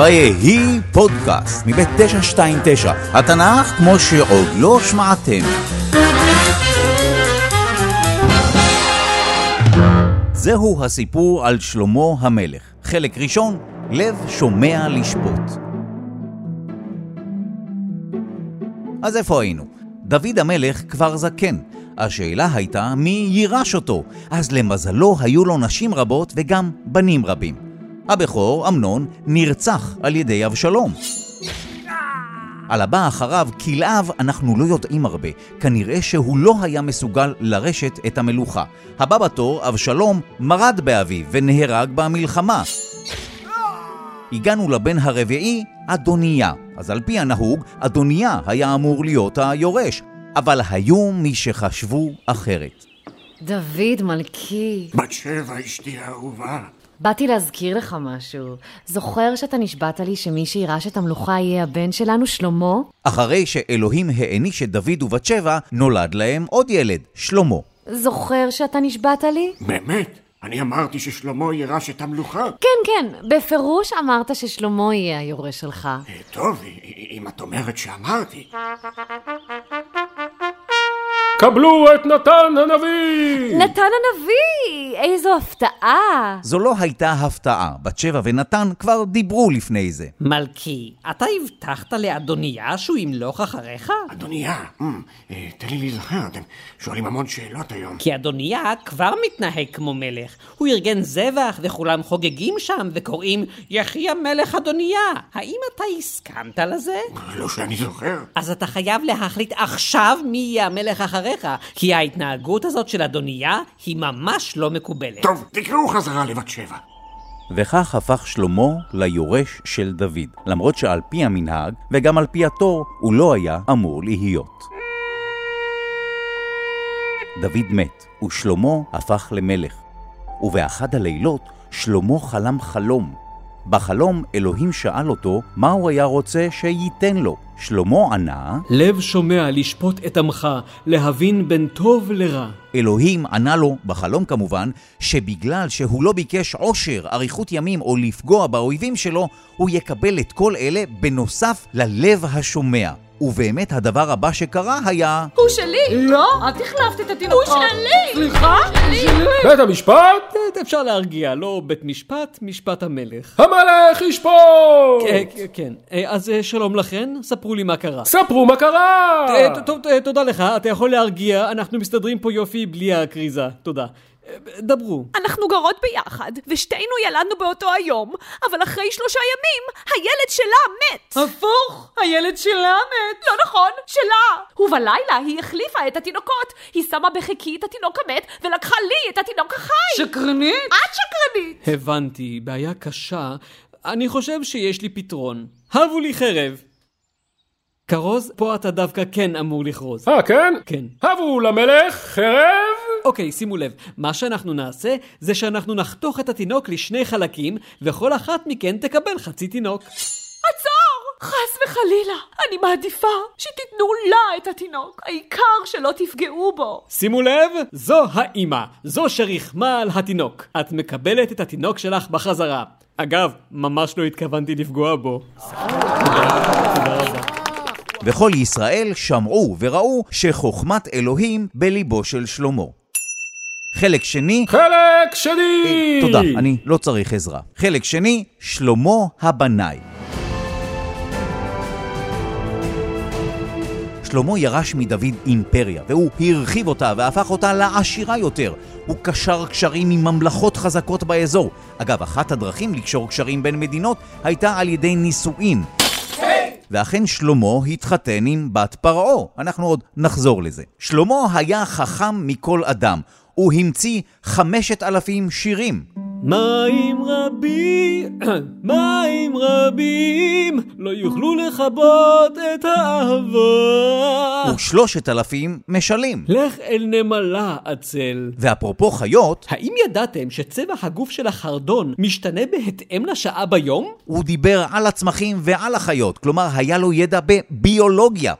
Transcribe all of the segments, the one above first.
ויהי פודקאסט מבית 929, התנ"ך כמו שעוד לא שמעתם. זהו הסיפור על שלמה המלך. חלק ראשון, לב שומע לשפוט. אז איפה היינו? דוד המלך כבר זקן. השאלה הייתה מי יירש אותו, אז למזלו היו לו נשים רבות וגם בנים רבים. הבכור, אמנון, נרצח על ידי אבשלום. על הבא אחריו, כלאב, אנחנו לא יודעים הרבה. כנראה שהוא לא היה מסוגל לרשת את המלוכה. הבא בתור, אבשלום, מרד באביו ונהרג במלחמה. הגענו לבן הרביעי, אדוניה. אז על פי הנהוג, אדוניה היה אמור להיות היורש. אבל היו מי שחשבו אחרת. דוד מלכי, בת שבע אשתי האהובה. באתי להזכיר לך משהו. זוכר שאתה נשבעת לי שמי שירש את המלוכה יהיה הבן שלנו, שלמה? אחרי שאלוהים העניש את דוד ובת שבע, נולד להם עוד ילד, שלמה. זוכר שאתה נשבעת לי? באמת? אני אמרתי ששלמה יירש את המלוכה? כן, כן, בפירוש אמרת ששלמה יהיה היורש שלך. אה, טוב, אם את אומרת שאמרתי. קבלו את נתן הנביא! נתן הנביא! איזו הפתעה! זו לא הייתה הפתעה, בת שבע ונתן כבר דיברו לפני זה. מלכי, אתה הבטחת לאדוניה שהוא ימלוך אחריך? אדוניה, אמ, אה, תן לי להיזכר, אתם שואלים המון שאלות היום. כי אדוניה כבר מתנהג כמו מלך. הוא ארגן זבח וכולם חוגגים שם וקוראים יחי המלך אדוניה. האם אתה הסכמת לזה? לא שאני זוכר. אז אתה חייב להחליט עכשיו מי יהיה המלך אחריך, כי ההתנהגות הזאת של אדוניה היא ממש לא מקובלת. טוב, תקראו חזרה לבת שבע. וכך הפך שלמה ליורש של דוד, למרות שעל פי המנהג וגם על פי התור הוא לא היה אמור להיות. דוד מת, ושלמה הפך למלך. ובאחד הלילות שלמה חלם חלום. בחלום אלוהים שאל אותו מה הוא היה רוצה שייתן לו. שלמה ענה, לב שומע לשפוט את עמך, להבין בין טוב לרע. אלוהים ענה לו, בחלום כמובן, שבגלל שהוא לא ביקש עושר, אריכות ימים או לפגוע באויבים שלו, הוא יקבל את כל אלה בנוסף ללב השומע. ובאמת הדבר הבא שקרה היה... הוא שלי! לא, את החלפת את התינוקות. הוא שלי! סליחה? בית המשפט? אפשר להרגיע, לא בית משפט, משפט המלך. המלך ישפוט! אה, כן, אה, אז אה, שלום לכן, ספרו לי מה קרה. ספרו מה קרה! אה, טוב, אה, תודה לך, אתה יכול להרגיע, אנחנו מסתדרים פה יופי בלי הכריזה, תודה. דברו. אנחנו גרות ביחד, ושתינו ילדנו באותו היום, אבל אחרי שלושה ימים, הילד שלה מת! הפוך, הילד שלה מת. לא נכון, שלה! ובלילה היא החליפה את התינוקות. היא שמה בחיקי את התינוק המת, ולקחה לי את התינוק החי! שקרנית? את שקרנית! הבנתי, בעיה קשה. אני חושב שיש לי פתרון. הבו לי חרב. כרוז, פה אתה דווקא כן אמור לכרוז. אה, כן? כן. הבו למלך חרב! אוקיי, שימו לב, מה שאנחנו נעשה זה שאנחנו נחתוך את התינוק לשני חלקים, וכל אחת מכן תקבל חצי תינוק. עצור! חס וחלילה, אני מעדיפה שתיתנו לה את התינוק. העיקר שלא תפגעו בו. שימו לב, זו האימא, זו שריחמה על התינוק. את מקבלת את התינוק שלך בחזרה. אגב, ממש לא התכוונתי לפגוע בו. וכל ישראל שמעו וראו שחוכמת אלוהים בליבו של שלמה. חלק שני, חלק שני! אה, תודה, אני לא צריך עזרה. חלק שני, שלמה הבנאי. שלמה ירש מדוד אימפריה, והוא הרחיב אותה והפך אותה לעשירה יותר. הוא קשר קשרים עם ממלכות חזקות באזור. אגב, אחת הדרכים לקשור קשרים בין מדינות הייתה על ידי נישואין. ואכן שלמה התחתן עם בת פרעה. אנחנו עוד נחזור לזה. שלמה היה חכם מכל אדם. הוא המציא חמשת אלפים שירים. מים רבים, מים רבים, לא יוכלו לכבות את האהבה. ושלושת אלפים משלים. לך אל נמלה עצל. ואפרופו חיות, האם ידעתם שצבע הגוף של החרדון משתנה בהתאם לשעה ביום? הוא דיבר על הצמחים ועל החיות, כלומר היה לו ידע בביולוגיה.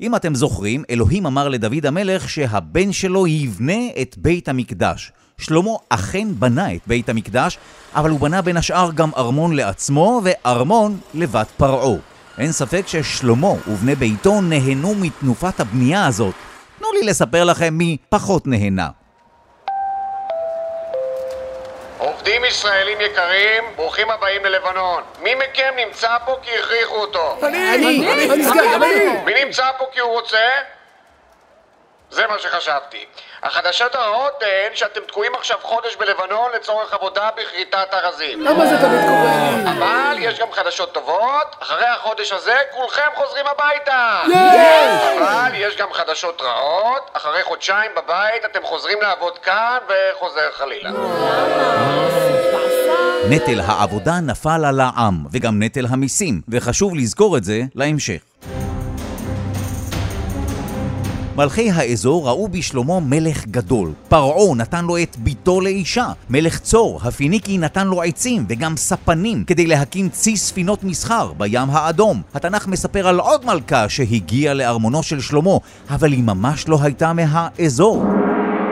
אם אתם זוכרים, אלוהים אמר לדוד המלך שהבן שלו יבנה את בית המקדש. שלמה אכן בנה את בית המקדש, אבל הוא בנה בין השאר גם ארמון לעצמו וארמון לבת פרעה. אין ספק ששלמה ובני ביתו נהנו מתנופת הבנייה הזאת. תנו לי לספר לכם מי פחות נהנה. ישראלים יקרים, ברוכים הבאים ללבנון. מי מכם נמצא פה כי הכריחו אותו? אני! מי נמצא פה כי הוא רוצה? זה מה שחשבתי. החדשות הרעות הן שאתם תקועים עכשיו חודש בלבנון לצורך עבודה בכריתת ארזים. למה זה תמיד קורה? אבל יש גם חדשות טובות, אחרי החודש הזה כולכם חוזרים הביתה! אבל יש גם חדשות רעות, אחרי חודשיים בבית אתם חוזרים לעבוד כאן וחוזר חלילה. נטל העבודה נפל על העם, וגם נטל המיסים, וחשוב לזכור את זה להמשך. מלכי האזור ראו בשלמה מלך גדול. פרעה נתן לו את ביתו לאישה. מלך צור, הפיניקי, נתן לו עצים וגם ספנים כדי להקים צי ספינות מסחר בים האדום. התנ"ך מספר על עוד מלכה שהגיעה לארמונו של שלמה, אבל היא ממש לא הייתה מהאזור.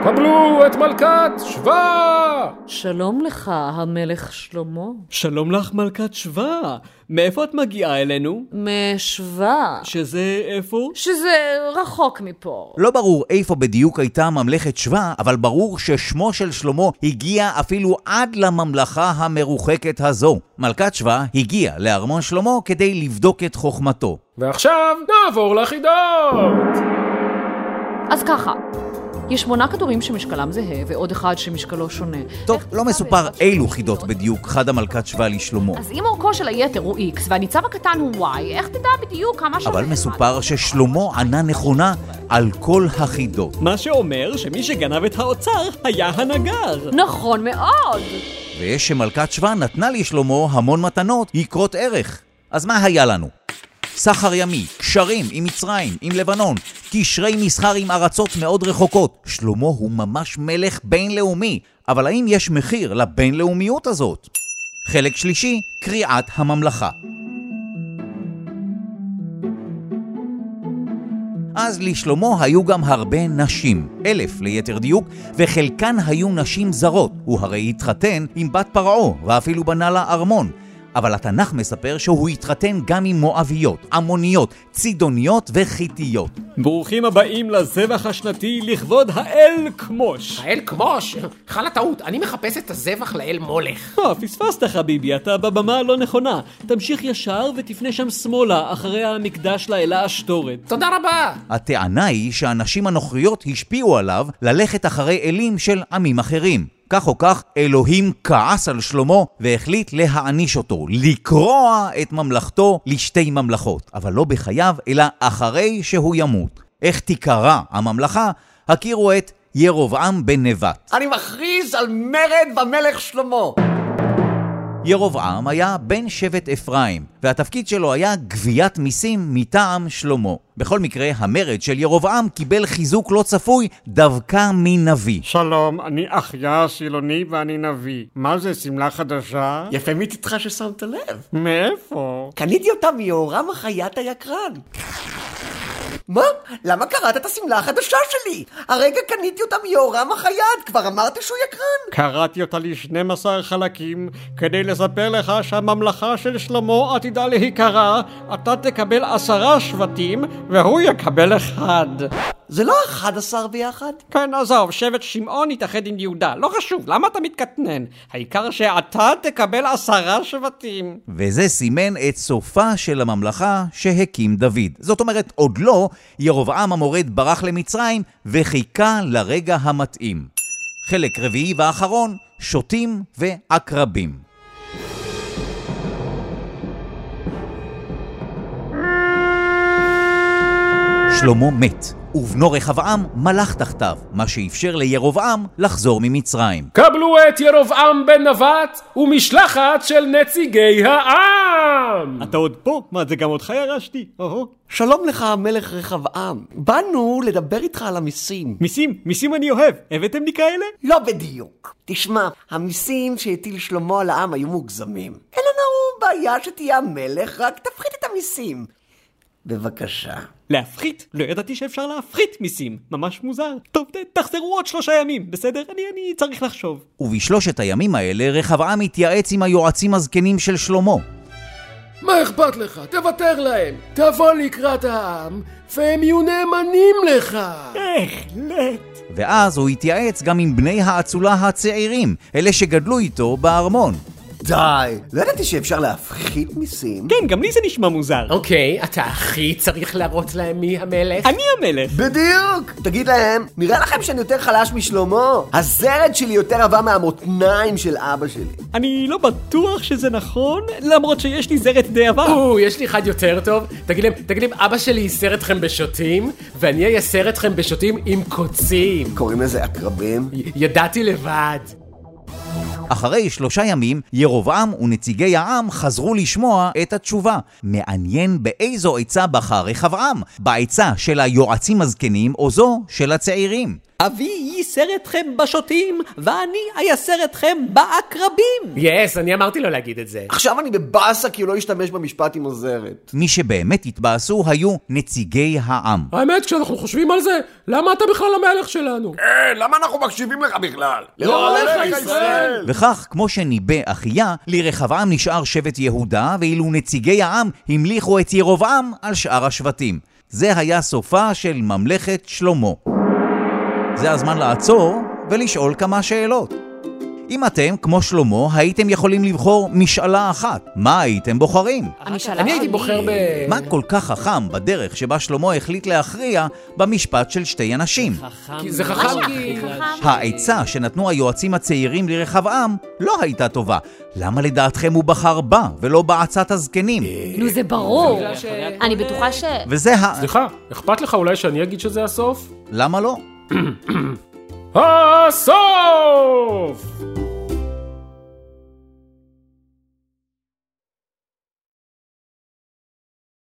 קבלו את מלכת שבא! שלום לך, המלך שלמה. שלום לך מלכת שבא. מאיפה את מגיעה אלינו? משווה. שזה איפה? שזה רחוק מפה. לא ברור איפה בדיוק הייתה ממלכת שבא, אבל ברור ששמו של שלמה הגיע אפילו עד לממלכה המרוחקת הזו. מלכת שבא הגיעה לארמון שלמה כדי לבדוק את חוכמתו. ועכשיו נעבור לחידות! אז ככה, יש שמונה כדורים שמשקלם זהה, ועוד אחד שמשקלו שונה. טוב, לא מסופר אילו חידות? בדיוק חדה מלכת שבא לשלמה. אז אם אורכו של היתר הוא X והניצב הקטן הוא Y, איך תדע בדיוק כמה שווה? אבל? מסופר ששלמה ענה נכונה על כל החידות. מה שאומר שמי שגנב את האוצר היה הנגר. נכון מאוד! ויש שמלכת שבא נתנה לשלמה המון מתנות יקרות ערך. אז מה היה לנו? סחר ימי, קשרים עם מצרים, עם לבנון, קשרי מסחר עם ארצות מאוד רחוקות. שלמה הוא ממש מלך בינלאומי, אבל האם יש מחיר לבינלאומיות הזאת? חלק שלישי, קריעת הממלכה. אז לשלמה היו גם הרבה נשים, אלף ליתר דיוק, וחלקן היו נשים זרות. הוא הרי התחתן עם בת פרעה, ואפילו בנה לה ארמון. אבל התנ"ך מספר שהוא התחתן גם עם מואביות, עמוניות, צידוניות וחיתיות. ברוכים הבאים לזבח השנתי לכבוד האל כמוש. האל כמוש, חלה טעות, אני מחפש את הזבח לאל מולך. אה, פספסת חביבי, אתה בבמה הלא נכונה. תמשיך ישר ותפנה שם שמאלה, אחרי המקדש לאלה אשתורת. תודה רבה. הטענה היא שהנשים הנוכריות השפיעו עליו ללכת אחרי אלים של עמים אחרים. כך או כך, אלוהים כעס על שלמה והחליט להעניש אותו, לקרוע את ממלכתו לשתי ממלכות, אבל לא בחייו, אלא אחרי שהוא ימות. איך תיקרע הממלכה? הכירו את ירבעם בן נבט. אני מכריז על מרד במלך שלמה. ירבעם היה בן שבט אפרים, והתפקיד שלו היה גביית מיסים מטעם שלמה. בכל מקרה, המרד של ירבעם קיבל חיזוק לא צפוי דווקא מנביא. שלום, אני אחיה שילוני ואני נביא. מה זה, שמלה חדשה? יפה מצדך ששמת לב. מאיפה? קניתי אותה מיהורם החייט היקרן. מה? למה קראת את השמלה החדשה שלי? הרגע קניתי אותה מיהורם החייט, כבר אמרתי שהוא יקרן. קראתי אותה ל-12 חלקים כדי לספר לך שהממלכה של שלמה עתידה להיקרע, אתה תקבל עשרה שבטים והוא יקבל אחד. זה לא 11 ביחד? כן, עזוב, שבט שמעון יתאחד עם יהודה. לא חשוב, למה אתה מתקטנן? העיקר שאתה תקבל עשרה שבטים. וזה סימן את סופה של הממלכה שהקים דוד. זאת אומרת, עוד לא, ירבעם המורד ברח למצרים וחיכה לרגע המתאים. חלק רביעי ואחרון, שוטים ועקרבים. שלמה מת, ובנו רחבעם מלך תחתיו, מה שאפשר לירבעם לחזור ממצרים. קבלו את ירבעם בן נבט ומשלחת של נציגי העם! אתה עוד פה? מה, זה גם אותך ירשתי? שלום לך, המלך רחבעם. באנו לדבר איתך על המיסים. מיסים, מיסים אני אוהב. הבאתם לי כאלה? לא בדיוק. תשמע, המיסים שהטיל שלמה על העם היו מוגזמים. אין לנו בעיה שתהיה המלך, רק תפחית את המיסים. בבקשה. להפחית? לא ידעתי שאפשר להפחית מיסים. ממש מוזר. טוב, תחזרו עוד שלושה ימים, בסדר? אני, אני צריך לחשוב. ובשלושת הימים האלה רחבעם התייעץ עם היועצים הזקנים של שלמה. מה אכפת לך? תוותר להם. תבוא לקראת העם, והם יהיו נאמנים לך. בהחלט. ואז הוא התייעץ גם עם בני האצולה הצעירים, אלה שגדלו איתו בארמון. די, לא ידעתי שאפשר להפחית מיסים. כן, גם לי זה נשמע מוזר. אוקיי, אתה הכי צריך להראות להם מי המלך. אני המלך. בדיוק! תגיד להם, נראה לכם שאני יותר חלש משלמה? הזרת שלי יותר עבה מהמותניים של אבא שלי. אני לא בטוח שזה נכון, למרות שיש לי זרת די עבר. או, יש לי אחד יותר טוב. תגיד להם, תגיד להם, אבא שלי ייסר אתכם בשוטים, ואני אייסר אתכם בשוטים עם קוצים. קוראים לזה עקרבים? י- ידעתי לבד. אחרי שלושה ימים, ירובעם ונציגי העם חזרו לשמוע את התשובה. מעניין באיזו עצה בחר רחבעם, בעצה של היועצים הזקנים או זו של הצעירים. אבי ייסר אתכם בשוטים, ואני אייסר אתכם בעקרבים. יס, אני אמרתי לו להגיד את זה. עכשיו אני בבאסה כי הוא לא השתמש במשפט עם עוזרת. מי שבאמת התבאסו היו נציגי העם. האמת, כשאנחנו חושבים על זה, למה אתה בכלל המלך שלנו? אה, למה אנחנו מקשיבים לך בכלל? לא עליך ישראל! וכך, כמו שניבא אחיה, לרחבעם נשאר שבט יהודה, ואילו נציגי העם המליכו את ירבעם על שאר השבטים. זה היה סופה של ממלכת שלמה. זה הזמן לעצור ולשאול כמה שאלות. אם אתם, כמו שלמה, הייתם יכולים לבחור משאלה אחת, מה הייתם בוחרים? המשאלה אני הייתי בוחר ב... מה כל כך חכם בדרך שבה שלמה החליט להכריע במשפט של שתי אנשים? חכם. כי זה חכם כי... העצה שנתנו היועצים הצעירים לרחבעם לא הייתה טובה. למה לדעתכם הוא בחר בה ולא בעצת הזקנים? נו, זה ברור. אני בטוחה ש... וזה ה... סליחה, אכפת לך אולי שאני אגיד שזה הסוף? למה לא? הסוף!